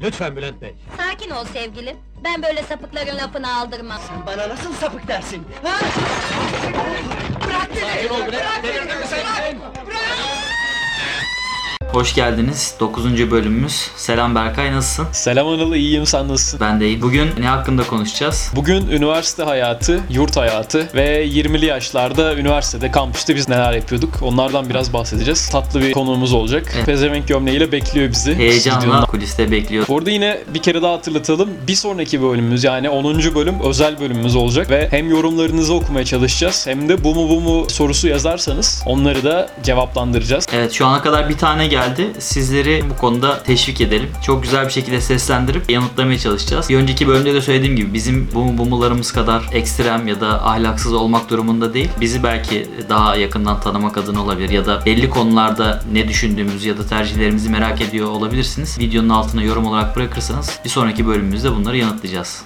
Lütfen Bülent Bey. Sakin ol sevgilim. Ben böyle sapıkların lafını aldırmam. Sen bana nasıl sapık dersin? Ha? Sakin ol Bülent. Delirdin mi sen? Hoş geldiniz. 9. bölümümüz. Selam Berkay nasılsın? Selam Anıl, iyiyim sen nasılsın? Ben de iyiyim. Bugün ne hakkında konuşacağız? Bugün üniversite hayatı, yurt hayatı ve 20'li yaşlarda üniversitede, kampüste biz neler yapıyorduk onlardan biraz bahsedeceğiz. Tatlı bir konuğumuz olacak. Evet. Pezevenk gömleğiyle bekliyor bizi. Heyecanla kuliste bekliyor. Bu arada yine bir kere daha hatırlatalım. Bir sonraki bölümümüz yani 10. bölüm özel bölümümüz olacak ve hem yorumlarınızı okumaya çalışacağız hem de bu mu bu mu sorusu yazarsanız onları da cevaplandıracağız. Evet şu ana kadar bir tane geldi. Sizleri bu konuda teşvik edelim. Çok güzel bir şekilde seslendirip yanıtlamaya çalışacağız. Bir önceki bölümde de söylediğim gibi bizim bu bumularımız kadar ekstrem ya da ahlaksız olmak durumunda değil. Bizi belki daha yakından tanımak adına olabilir ya da belli konularda ne düşündüğümüzü ya da tercihlerimizi merak ediyor olabilirsiniz. Videonun altına yorum olarak bırakırsanız bir sonraki bölümümüzde bunları yanıtlayacağız.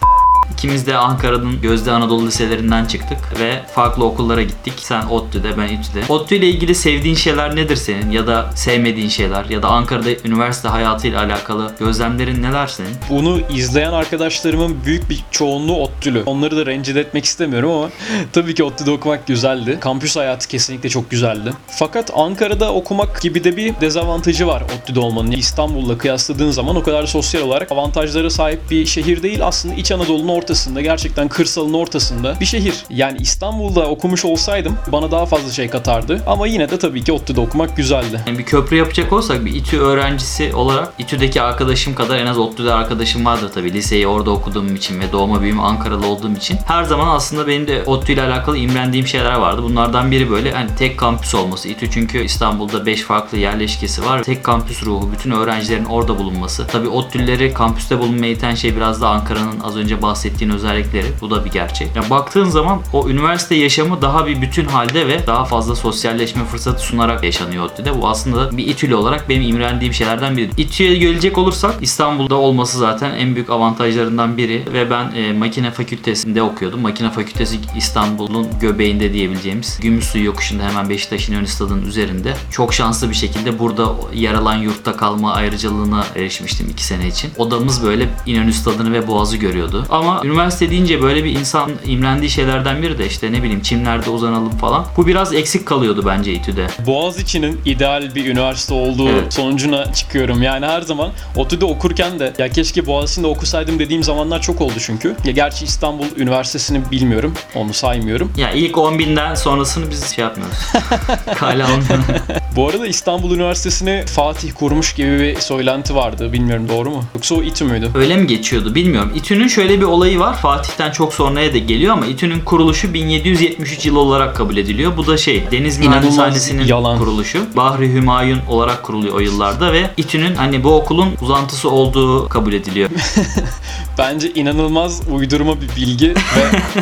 İkimiz de Ankara'nın Gözde Anadolu liselerinden çıktık ve farklı okullara gittik. Sen ODTÜ'de, ben İTÜ'de. ODTÜ ile ilgili sevdiğin şeyler nedir senin ya da sevmediğin şeyler ya da Ankara'da üniversite hayatıyla alakalı gözlemlerin neler senin? Bunu izleyen arkadaşlarımın büyük bir çoğunluğu ODTÜ'lü. Onları da rencide etmek istemiyorum ama tabii ki ODTÜ'de okumak güzeldi. Kampüs hayatı kesinlikle çok güzeldi. Fakat Ankara'da okumak gibi de bir dezavantajı var ODTÜ'de olmanın. İstanbul'la kıyasladığın zaman o kadar sosyal olarak avantajlara sahip bir şehir değil. Aslında İç Anadolu'nun ortasında, gerçekten kırsalın ortasında bir şehir. Yani İstanbul'da okumuş olsaydım bana daha fazla şey katardı. Ama yine de tabii ki ODTÜ'de okumak güzeldi. Yani bir köprü yapacak olsak bir İTÜ öğrencisi olarak İTÜ'deki arkadaşım kadar en az ODTÜ'de arkadaşım vardır tabii. Liseyi orada okuduğum için ve doğma büyüme Ankaralı olduğum için. Her zaman aslında benim de ODTÜ ile alakalı imrendiğim şeyler vardı. Bunlardan biri böyle hani tek kampüs olması. İTÜ çünkü İstanbul'da 5 farklı yerleşkesi var. Tek kampüs ruhu, bütün öğrencilerin orada bulunması. Tabii ODTÜ'leri kampüste bulunmaya iten şey biraz da Ankara'nın az önce bahsettiğin özellikleri. Bu da bir gerçek. Ya baktığın zaman o üniversite yaşamı daha bir bütün halde ve daha fazla sosyalleşme fırsatı sunarak yaşanıyor ODTÜ'de. Bu aslında bir İTÜ'lü olarak benim imrendiğim şeylerden biri. İTÜ'ye gelecek olursak İstanbul'da olması zaten en büyük avantajlarından biri ve ben e, makine fakültesinde okuyordum. Makine fakültesi İstanbul'un göbeğinde diyebileceğimiz Gümüşsuyu yokuşunda hemen Beşiktaş'ın ön stadının üzerinde. Çok şanslı bir şekilde burada yer alan yurtta kalma ayrıcalığına erişmiştim 2 sene için. Odamız böyle İnönü stadını ve Boğaz'ı görüyordu. Ama üniversite deyince böyle bir insan imrendiği şeylerden biri de işte ne bileyim çimlerde uzanalım falan. Bu biraz eksik kalıyordu bence İTÜ'de. Boğaziçi'nin ideal bir üniversite olduğu Evet. sonucuna çıkıyorum. Yani her zaman ODTÜ'de okurken de ya keşke Boğaziçi'nde okusaydım dediğim zamanlar çok oldu çünkü. Ya gerçi İstanbul Üniversitesi'ni bilmiyorum. Onu saymıyorum. Ya ilk 10 binden sonrasını biz şey yapmıyoruz. Kale. Bu arada İstanbul Üniversitesi'ni Fatih kurmuş gibi bir söylenti vardı. Bilmiyorum doğru mu? Yoksa o İTÜ müydü? Öyle mi geçiyordu bilmiyorum. İTÜ'nün şöyle bir olayı var. Fatih'ten çok sonraya da geliyor ama İTÜ'nün kuruluşu 1773 yılı olarak kabul ediliyor. Bu da şey Deniz İnanılmaz Mühendishanesi'nin yalan. kuruluşu. Bahri Hümayun olarak kuruluyor o yıllarda ve İTÜ'nün hani bu okulun uzantısı olduğu kabul ediliyor. Bence inanılmaz uydurma bir bilgi ve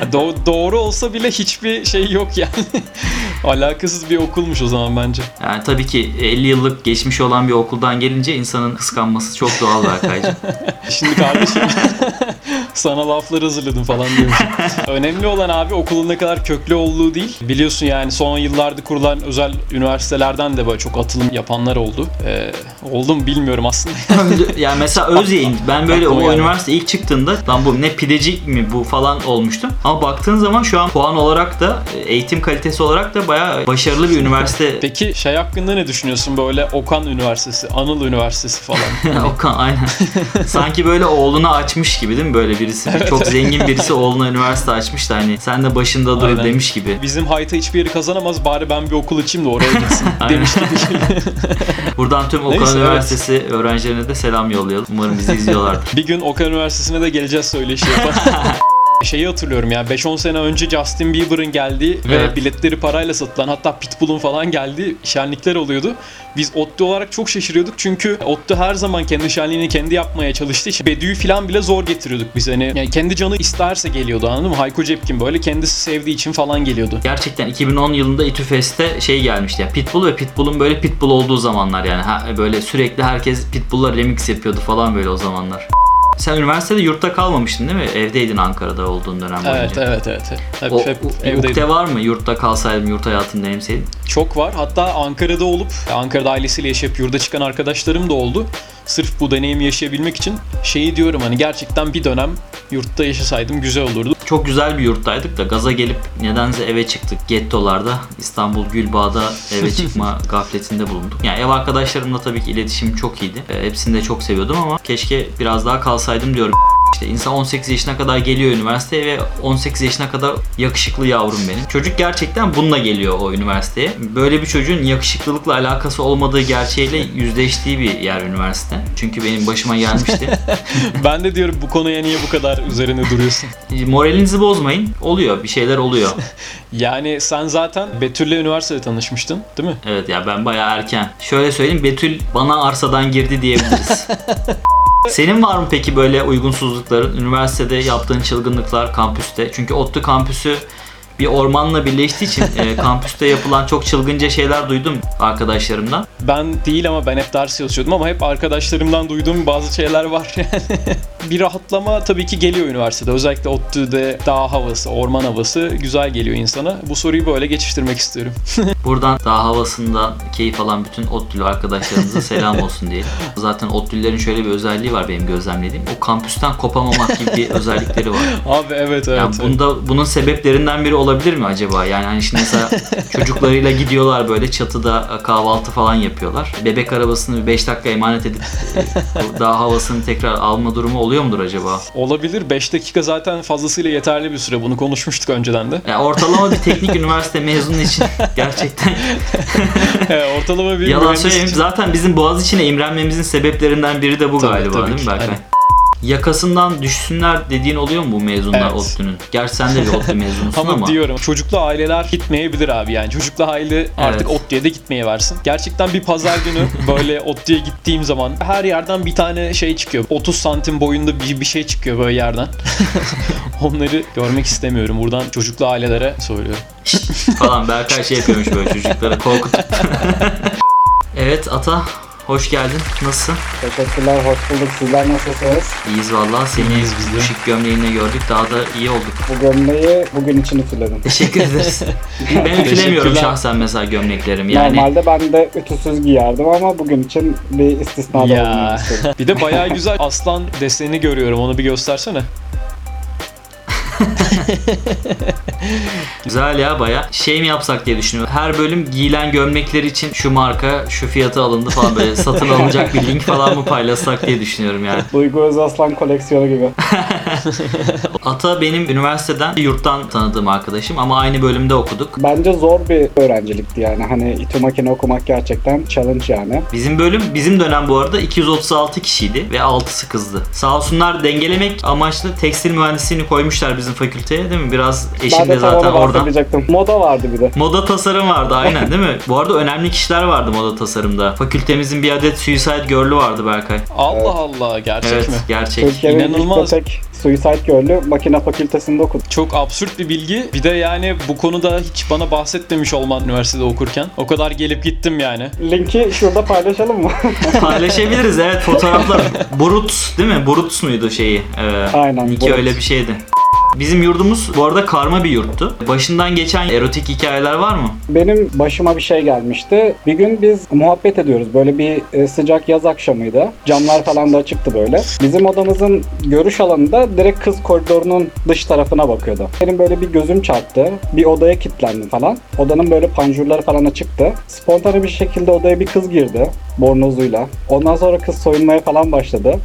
do- doğru olsa bile hiçbir şey yok yani. Alakasız bir okulmuş o zaman bence. Yani tabii ki 50 yıllık geçmiş olan bir okuldan gelince insanın kıskanması çok doğal Berkaycığım. Şimdi kardeşim sana laflar hazırladım falan diyormuşum. Önemli olan abi okulun ne kadar köklü olduğu değil. Biliyorsun yani son yıllarda kurulan özel üniversitelerden de böyle çok atılım yapanlar oldu. Ee, oldu mu bilmiyorum aslında. yani mesela Özyeğin ben böyle Aklıma o geldi. üniversite ilk çıktığında lan bu ne pideci mi bu falan olmuştum. Ama baktığın zaman şu an puan olarak da eğitim kalitesi olarak da bayağı başarılı bir üniversite. Peki şey hakkında ne düşünüyorsun böyle Okan Üniversitesi, Anıl Üniversitesi falan? Okan aynen. Sanki böyle oğluna açmış gibi değil mi böyle birisi? Çok zengin birisi oğluna üniversite açmış da hani sen de başında dur Aynen. demiş gibi. Bizim Hayta hiçbir yeri kazanamaz bari ben bir okul açayım da oraya gitsin demiş gibi. Buradan tüm Okan Neyse, evet. Üniversitesi öğrencilerine de selam yollayalım. Umarım bizi izliyorlardır. bir gün Okan Üniversitesi'ne de geleceğiz söyleşi yapalım. Şeyi hatırlıyorum yani 5-10 sene önce Justin Bieber'ın geldiği ve Evet. biletleri parayla satılan hatta Pitbull'un falan geldiği şenlikler oluyordu. Biz ODTÜ olarak çok şaşırıyorduk çünkü ODTÜ her zaman kendi şenliğini kendi yapmaya çalıştığı için Bedü'yü falan bile zor getiriyorduk biz. Hani yani kendi canı isterse geliyordu anladın mı? Hayko Cepkin böyle kendisi sevdiği için falan geliyordu. Gerçekten 2010 yılında İTÜ Fest'te şey gelmişti ya Pitbull ve Pitbull'un böyle Pitbull olduğu zamanlar yani ha, böyle sürekli herkes Pitbull'la remix yapıyordu falan böyle o zamanlar. Sen üniversitede yurtta kalmamıştın değil mi? Evdeydin Ankara'da olduğun dönem boyunca. Evet evet evet. Hep, O, hep evdeydim. ukde var mı? Yurtta kalsaydım, yurt hayatını deneyimseydim. Çok var. Hatta Ankara'da olup Ankara'da ailesiyle yaşayıp yurda çıkan arkadaşlarım da oldu. Sırf bu deneyimi yaşayabilmek için şeyi diyorum hani gerçekten bir dönem yurtta yaşasaydım güzel olurdu. Çok güzel bir yurttaydık da gaza gelip nedense eve çıktık. Gettolarda İstanbul Gülbağ'da eve çıkma gafletinde bulunduk. Yani ev arkadaşlarımla tabii ki iletişim çok iyiydi. E, hepsini de çok seviyordum ama keşke biraz daha kalsaydım diyorum. İşte insan 18 yaşına kadar geliyor üniversiteye ve 18 yaşına kadar yakışıklı yavrum benim. Çocuk gerçekten bununla geliyor o üniversiteye. Böyle bir çocuğun yakışıklılıkla alakası olmadığı gerçeğiyle yüzleştiği bir yer üniversite. Çünkü benim başıma gelmişti. Ben de diyorum bu konuya niye bu kadar üzerine duruyorsun? Moralinizi bozmayın. Oluyor. Bir şeyler oluyor. Yani sen zaten Betül'le üniversitede tanışmıştın değil mi? Evet ya ben bayağı erken. Şöyle söyleyeyim Betül bana arsadan girdi diyebiliriz. Senin var mı peki böyle uygunsuzlukların? Üniversitede yaptığın çılgınlıklar kampüste? Çünkü ODTÜ kampüsü bir ormanla birleştiği için e, kampüste yapılan çok çılgınca şeyler duydum arkadaşlarımdan. Ben değil ama ben hep ders çalışıyordum ama hep arkadaşlarımdan duyduğum bazı şeyler var yani. bir rahatlama tabii ki geliyor üniversitede. Özellikle ODTÜ'de dağ havası, orman havası güzel geliyor insana. Bu soruyu böyle geçiştirmek istiyorum. Buradan daha havasından keyif alan bütün ODTÜ'lü arkadaşlarımıza selam olsun diyelim. Zaten ODTÜ'lülerin şöyle bir özelliği var benim gözlemlediğim. O kampüsten kopamamak gibi bir özellikleri var. Abi evet evet. Yani bunda bunun sebeplerinden biri olabilir mi acaba? Yani hani şimdi mesela çocuklarıyla gidiyorlar böyle çatıda kahvaltı falan yapıyorlar. Bebek arabasını 5 dakika emanet edip e, daha havasını tekrar alma durumu oluyor mudur acaba? Olabilir. 5 dakika zaten fazlasıyla yeterli bir süre. Bunu konuşmuştuk önceden de. Yani ortalama bir teknik üniversite mezunu için gerçekten Ortalama bir yalan söyleyeyim. Zaten bizim Boğaziçi'ne imrenmemizin sebeplerinden biri de bu Tabii, galiba tabii değil mi. Berkay? Aynen. Yakasından düşsünler dediğin oluyor mu bu mezunlar Evet. ODTÜ'nün? Gerçi sen de bir ODTÜ mezunusun Ama, ama. diyorum çocuklu aileler gitmeyebilir abi yani çocuklu aile artık Evet. ODTÜ'ye de gitmeye versin. Gerçekten bir pazar günü böyle ODTÜ'ye gittiğim zaman her yerden bir tane şey çıkıyor. 30 santim boyunda bir, bir şey çıkıyor böyle yerden. Onları görmek istemiyorum. Buradan çocuklu ailelere söylüyorum. falan Berkay şey yapıyormuş böyle çocuklara korkutup. evet Ata hoş geldin. Nasılsın? Teşekkürler, hoş bulduk. Sizler nasılsınız? İyiyiz vallahi seni İyiyiz biz de. bu şık gömleğinle gördük daha da iyi olduk. Bu gömleği bugün için ütüledim. Teşekkür ederiz. ben ütülemiyorum şahsen mesela gömleklerim yani. Normalde ben de ütüsüz giyerdim ama bugün için bir istisnada Ya. bulunmak istedim. Bir de bayağı güzel aslan deseni görüyorum. Onu bir göstersene. Güzel ya baya. Şey mi yapsak diye düşünüyorum. Her bölüm giyilen gömlekler için şu marka şu fiyatı alındı falan böyle satın alınacak bir link falan mı paylaşsak diye düşünüyorum yani. Duygu Özaslan koleksiyonu gibi. Ata benim üniversiteden yurttan tanıdığım arkadaşım ama aynı bölümde okuduk. Bence zor bir öğrencilikti yani. Hani İTÜ makine okumak gerçekten challenge yani. Bizim bölüm bizim dönem bu arada 236 kişiydi ve 6'sı kızdı. Sağ olsunlar dengelemek amaçlı tekstil mühendisliğini koymuşlar bizim fakülteye değil mi? Biraz eşim ben de zaten oradan. Moda vardı bir de. Moda tasarım vardı aynen değil mi? Bu arada önemli kişiler vardı moda tasarımda. Fakültemizin bir adet Suicide Girl'ü vardı Berkay. Allah Allah gerçek evet mi? gerçek. Türkiye'nin İnanılmaz. ilk tek Suicide Girl'ü makine fakültesinde okudum. Çok absürt bir bilgi. Bir de yani bu konuda hiç bana bahsetmemiş olman üniversitede okurken. O kadar gelip gittim yani. Linki şurada paylaşalım mı? Paylaşabiliriz evet fotoğraflar. Burut değil mi? Burut muydu şeyi? Ee, Aynen, Burut. öyle bir şeydi. Bizim yurdumuz bu arada karma bir yurttu. Başından geçen erotik hikayeler var mı? Benim başıma bir şey gelmişti. Bir gün biz muhabbet ediyoruz. Böyle bir e, sıcak yaz akşamıydı. Camlar falan da açıktı böyle. Bizim odamızın görüş alanında direkt kız koridorunun dış tarafına bakıyordu. Benim böyle bir gözüm çarptı. Bir odaya kilitlendim falan. Odanın böyle panjurları falan açıktı. Spontane bir şekilde odaya bir kız girdi. Bornozuyla. Ondan sonra kız soyunmaya falan başladı.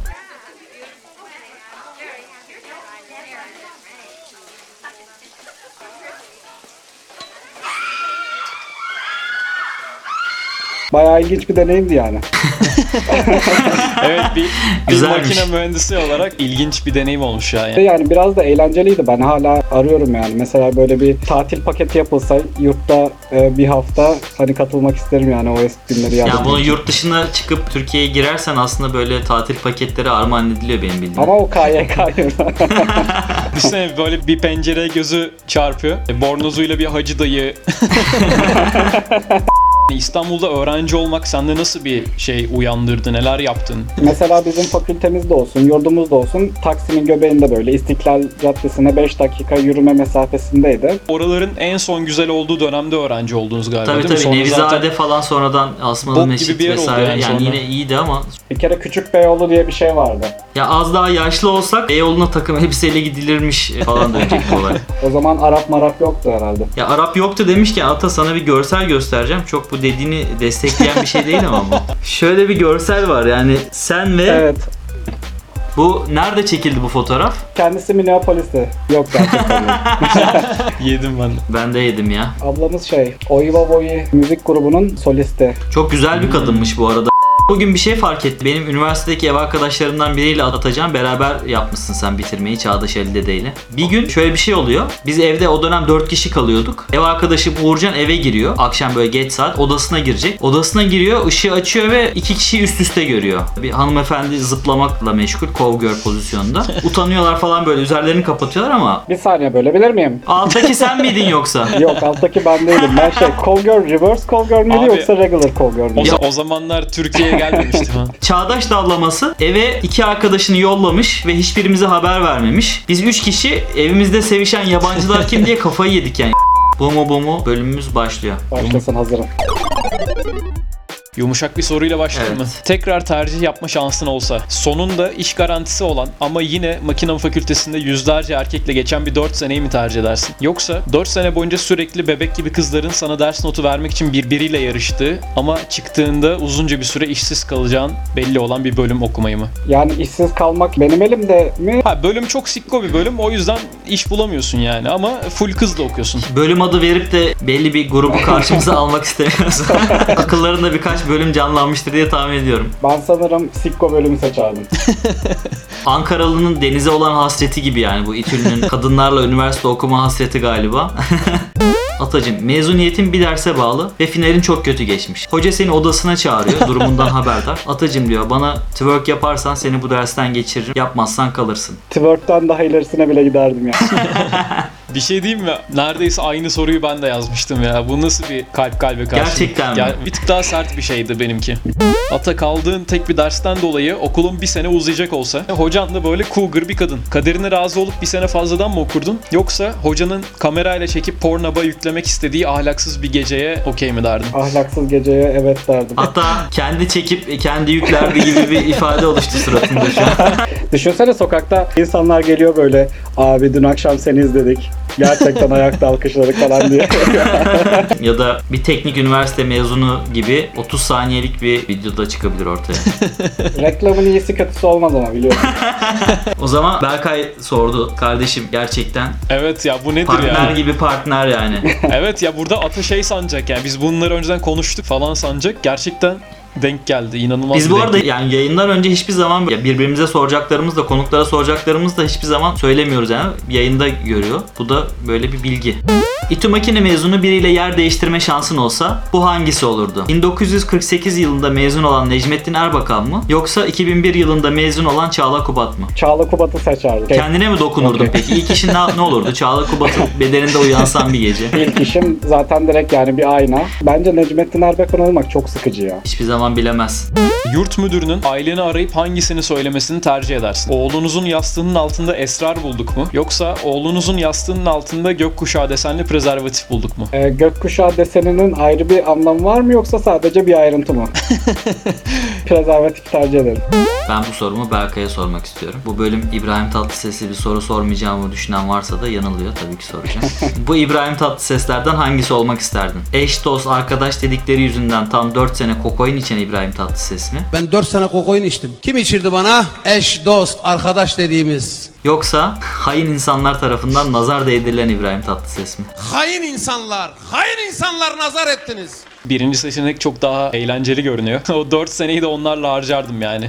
Bayağı ilginç bir deneyimdi yani. Evet bir, bir Güzelmiş. makine mühendisi olarak ilginç bir deneyim olmuş ya. Yani. Yani biraz da eğlenceliydi. Ben hala arıyorum yani. Mesela böyle bir tatil paketi yapılsa yurtta e, bir hafta hani katılmak isterim yani o eski günleri Ya bunu yurt dışına çıkıp Türkiye'ye girersen aslında böyle tatil paketleri armağan ediliyor benim bildiğim. Ama o KYK yurdu. Düşünsene böyle bir pencereye gözü çarpıyor. E, Bornozuyla bir hacı dayı. İstanbul'da öğrenci olmak sende nasıl bir şey uyandırdı? Neler yaptın? Mesela bizim fakültemizde olsun, yurdumuzda olsun Taksim'in göbeğinde böyle İstiklal Caddesi'ne 5 dakika yürüme mesafesindeydi. Oraların en son güzel olduğu dönemde öğrenci oldunuz galiba Tabii değil mi? tabii Nevizade zaten falan sonradan Asmalı Bok gibi Mescit bir vesaire yani yani, sonra. yine iyiydi ama Bir kere Küçük Beyoğlu diye bir şey vardı. ya az daha yaşlı olsak Beyoğlu'na takım elbiseyle gidilirmiş falan dönecekti olay. O zaman Arap marap yoktu herhalde. Ya Arap yoktu demişken Ata sana bir görsel göstereceğim. Çok bu dediğini destekleyen bir şey değil ama bu. Şöyle bir görsel var yani sen ve Evet. bu nerede çekildi bu fotoğraf? Kendisi Minneapolis'te. Yok gerçekten yedim ben. Ben de yedim ya. Ablamız şey, Oiva Boy müzik grubunun solisti. Çok güzel bir kadınmış bu arada. Bugün bir şey fark etti. Benim üniversitedeki ev arkadaşlarımdan biriyle atacağım. Beraber yapmışsın sen bitirmeyi Çağdaş Ali Dede ile. Bir gün şöyle bir şey oluyor. Biz evde o dönem 4 kişi kalıyorduk. Ev arkadaşım Uğurcan eve giriyor. Akşam böyle geç saat odasına girecek. Odasına giriyor, ışığı açıyor ve iki kişiyi üst üste görüyor. Bir hanımefendi zıplamakla meşgul cowgirl pozisyonunda. Utanıyorlar falan böyle üzerlerini kapatıyorlar ama Bir saniye bölebilir miyim? alttaki sen miydin yoksa? Yok alttaki ben değilim. Ben şey, Callgirl Reverse Callgirl müydü Abi- yoksa Regular O, müydü? za- o zamanlar Gelmemiştim ha. Çağdaş davlaması eve iki arkadaşını yollamış ve hiçbirimize haber vermemiş. Biz üç kişi evimizde sevişen yabancılar kim diye kafayı yedik yani. Bu mu bölümümüz başlıyor. Başlasın hazırım. Yumuşak bir soruyla başlayayım mı? Evet. Tekrar tercih yapma şansın olsa, sonunda iş garantisi olan ama yine makine fakültesinde yüzlerce erkekle geçen bir 4 seneyi mi tercih edersin? Yoksa 4 sene boyunca sürekli bebek gibi kızların sana ders notu vermek için birbiriyle yarıştığı ama çıktığında uzunca bir süre işsiz kalacağın belli olan bir bölüm okumayı mı? Yani işsiz kalmak benim elimde mi? Ha bölüm çok sikko bir bölüm o yüzden iş bulamıyorsun yani ama full kızla okuyorsun. Bölüm adı verip de belli bir grubu karşımıza almak istemiyoruz. Akıllarında birkaç bölüm canlanmıştır diye tahmin ediyorum. Ben sanırım Sikko bölümü seçerdim. Ankaralı'nın denize olan hasreti gibi yani bu İTÜ'nün kadınlarla üniversite okuma hasreti galiba. Atacım mezuniyetin bir derse bağlı ve finalin çok kötü geçmiş. Hoca seni odasına çağırıyor durumundan haberdar. Atacım diyor bana twerk yaparsan seni bu dersten geçiririm yapmazsan kalırsın. Twerk'ten daha ilerisine bile giderdim ya. Bir şey diyeyim mi? Neredeyse aynı soruyu ben de yazmıştım ya. Bu nasıl bir kalp kalbe karşı? Gerçekten mi? Ya, bir tık daha sert bir şeydi benimki. Ata kaldığın tek bir dersten dolayı okulun bir sene uzayacak olsa hocan da böyle cougar bir kadın. Kaderine razı olup bir sene fazladan mı okurdun? Yoksa hocanın kamerayla çekip pornaba yüklemek istediği ahlaksız bir geceye okey mi derdin? Ahlaksız geceye evet derdim. Hatta kendi çekip kendi yüklerdi gibi bir ifade oluştu suratında şu an. Düşünsene sokakta insanlar geliyor böyle abi dün akşam seni izledik. Gerçekten ayakta alkışladık falan diye. ya da bir teknik üniversite mezunu gibi 30 saniyelik bir videoda çıkabilir ortaya. Reklamın iyisi kötüsü olmaz ama biliyorum. O zaman Berkay sordu kardeşim gerçekten Evet ya bu nedir partner ya? gibi partner yani. evet ya burada Ata şey sanacak yani biz bunları önceden konuştuk falan sanacak. Gerçekten denk geldi. İnanılmaz Biz bir bu denk arada yani yayından önce hiçbir zaman birbirimize soracaklarımız da konuklara soracaklarımız da hiçbir zaman söylemiyoruz yani yayında görüyor. Bu da böyle bir bilgi. İTÜ makine mezunu biriyle yer değiştirme şansın olsa bu hangisi olurdu? 1948 yılında mezun olan Necmettin Erbakan mı? Yoksa 2001 yılında mezun olan Çağla Kubat mı? Çağla Kubat'ı seçerdim. Kendine mi dokunurdun Okey. peki? İlk işin ne, ne olurdu? Çağla Kubat'ın bedeninde uyansan bir gece. İlk işim zaten direkt yani bir ayna. Bence Necmettin Erbakan olmak çok sıkıcı ya. Hiçbir zaman bilemez. Yurt müdürünün aileni arayıp hangisini söylemesini tercih edersin? Oğlunuzun yastığının altında esrar bulduk mu? Yoksa oğlunuzun yastığının altında gökkuşağı desenli prezervatif bulduk mu? Ee, gökkuşağı deseninin ayrı bir anlamı var mı yoksa sadece bir ayrıntı mı? Prezervatif tercih ederim. Ben bu sorumu Berkay'a sormak istiyorum. Bu bölüm İbrahim Tatlıses'e bir soru sormayacağımı düşünen varsa da yanılıyor. Tabii ki soracağım. bu İbrahim Tatlıses'lerden hangisi olmak isterdin? Eş, dost, arkadaş dedikleri yüzünden tam 4 sene kokain içen İbrahim Tatlıses mi? Ben 4 sene kokain içtim. Kim içirdi bana? Eş, dost, arkadaş dediğimiz. Yoksa hain insanlar tarafından nazar değdirilen İbrahim Tatlıses mi? Hain insanlar, hain insanlar nazar ettiniz. Birinci seçenek çok daha eğlenceli görünüyor. o 4 seneyi de onlarla harcardım yani.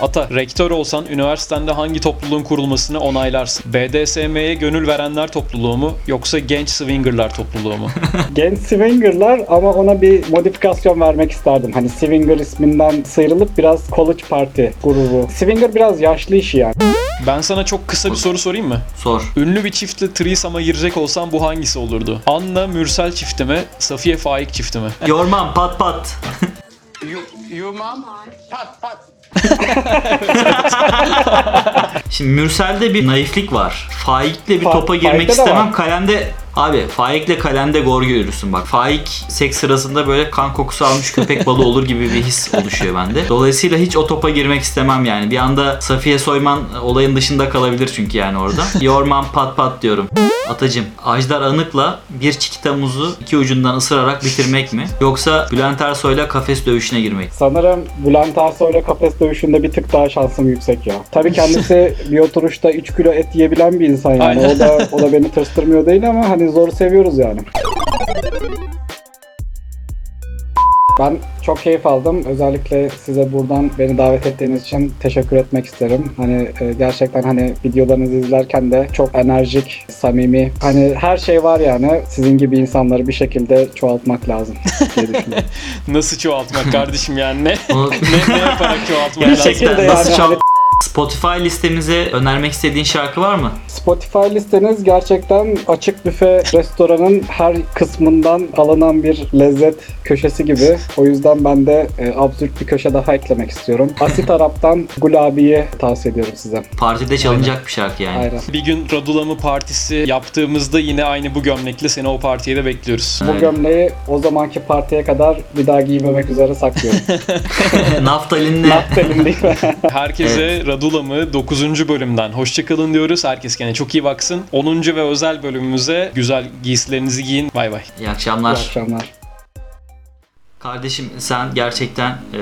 Ata, rektör olsan üniversitende hangi topluluğun kurulmasını onaylarsın? BDSM'ye gönül verenler topluluğu mu yoksa genç swingerlar topluluğu mu? Genç swingerlar ama ona bir modifikasyon vermek isterdim. Hani swinger isminden sıyrılıp biraz college party grubu. Swinger biraz yaşlı işi yani. Ben sana çok kısa bir soru sorayım mı? Sor. Ünlü bir çiftle threesome'a girecek olsam bu hangisi olurdu? Anna Mürsel çifti mi? Safiye Faik çifti mi? Yormam pat pat. Şimdi Mürsel'de bir naiflik var. Faik'le bir Fa- topa girmek Faik'te de istemem. var. Kalemde Abi Faik'le kalemde gor görürsün bak. Faik seks sırasında böyle kan kokusu almış köpek balığı olur gibi bir his oluşuyor bende. Dolayısıyla hiç o topa girmek istemem yani. Bir anda Safiye Soyman olayın dışında kalabilir çünkü yani orada. Yormam pat pat diyorum. Atacım. Ajdar Anık'la bir çikita muzu iki ucundan ısırarak bitirmek mi? Yoksa Bülent Ersoy'la kafes dövüşüne girmek mi? Sanırım Bülent Ersoy'la kafes dövüşünde bir tık daha şansım yüksek ya. Tabii kendisi bir oturuşta 3 kilo et yiyebilen bir insan yani. Aynen. O da o da beni tırstırmıyor değil ama hani zoru seviyoruz yani. Ben çok keyif aldım. Özellikle size buradan beni davet ettiğiniz için teşekkür etmek isterim. Hani e, gerçekten hani videolarınızı izlerken de çok enerjik, samimi. Hani her şey var yani. Sizin gibi insanları bir şekilde çoğaltmak lazım diye düşünüyorum. Nasıl çoğaltmak kardeşim yani ne? Ne, ne yaparak çoğaltmak lazım? Gerçekten şekilde nasıl yani çal- hani- Spotify listemize önermek istediğin şarkı var mı? Spotify listeniz gerçekten açık büfe restoranın her kısmından alınan bir lezzet köşesi gibi. O yüzden ben de e, absürt bir köşe daha eklemek istiyorum. Asit Arap'tan Gulabi'yi tavsiye ediyorum size. Partide çalınacak bir şarkı yani. Aynen. Bir gün Radulamı partisi yaptığımızda yine aynı bu gömlekle seni o partiye de bekliyoruz. Bu gömleği o zamanki partiye kadar bir daha giymemek üzere saklıyorum. Naftalinle Naftalin değil mi? Herkese Radulamı 9. bölümden hoşçakalın diyoruz. Herkes kendine çok iyi baksın. 10. ve özel bölümümüze güzel giysilerinizi giyin. Bay bay. iyi İyi akşamlar. akşamlar. Kardeşim sen gerçekten e,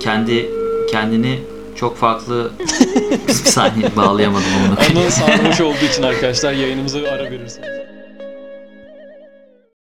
kendi kendini çok farklı bir saniye bağlayamadım onu. Onu sarhoş olduğu için arkadaşlar yayınımıza ara verirsiniz.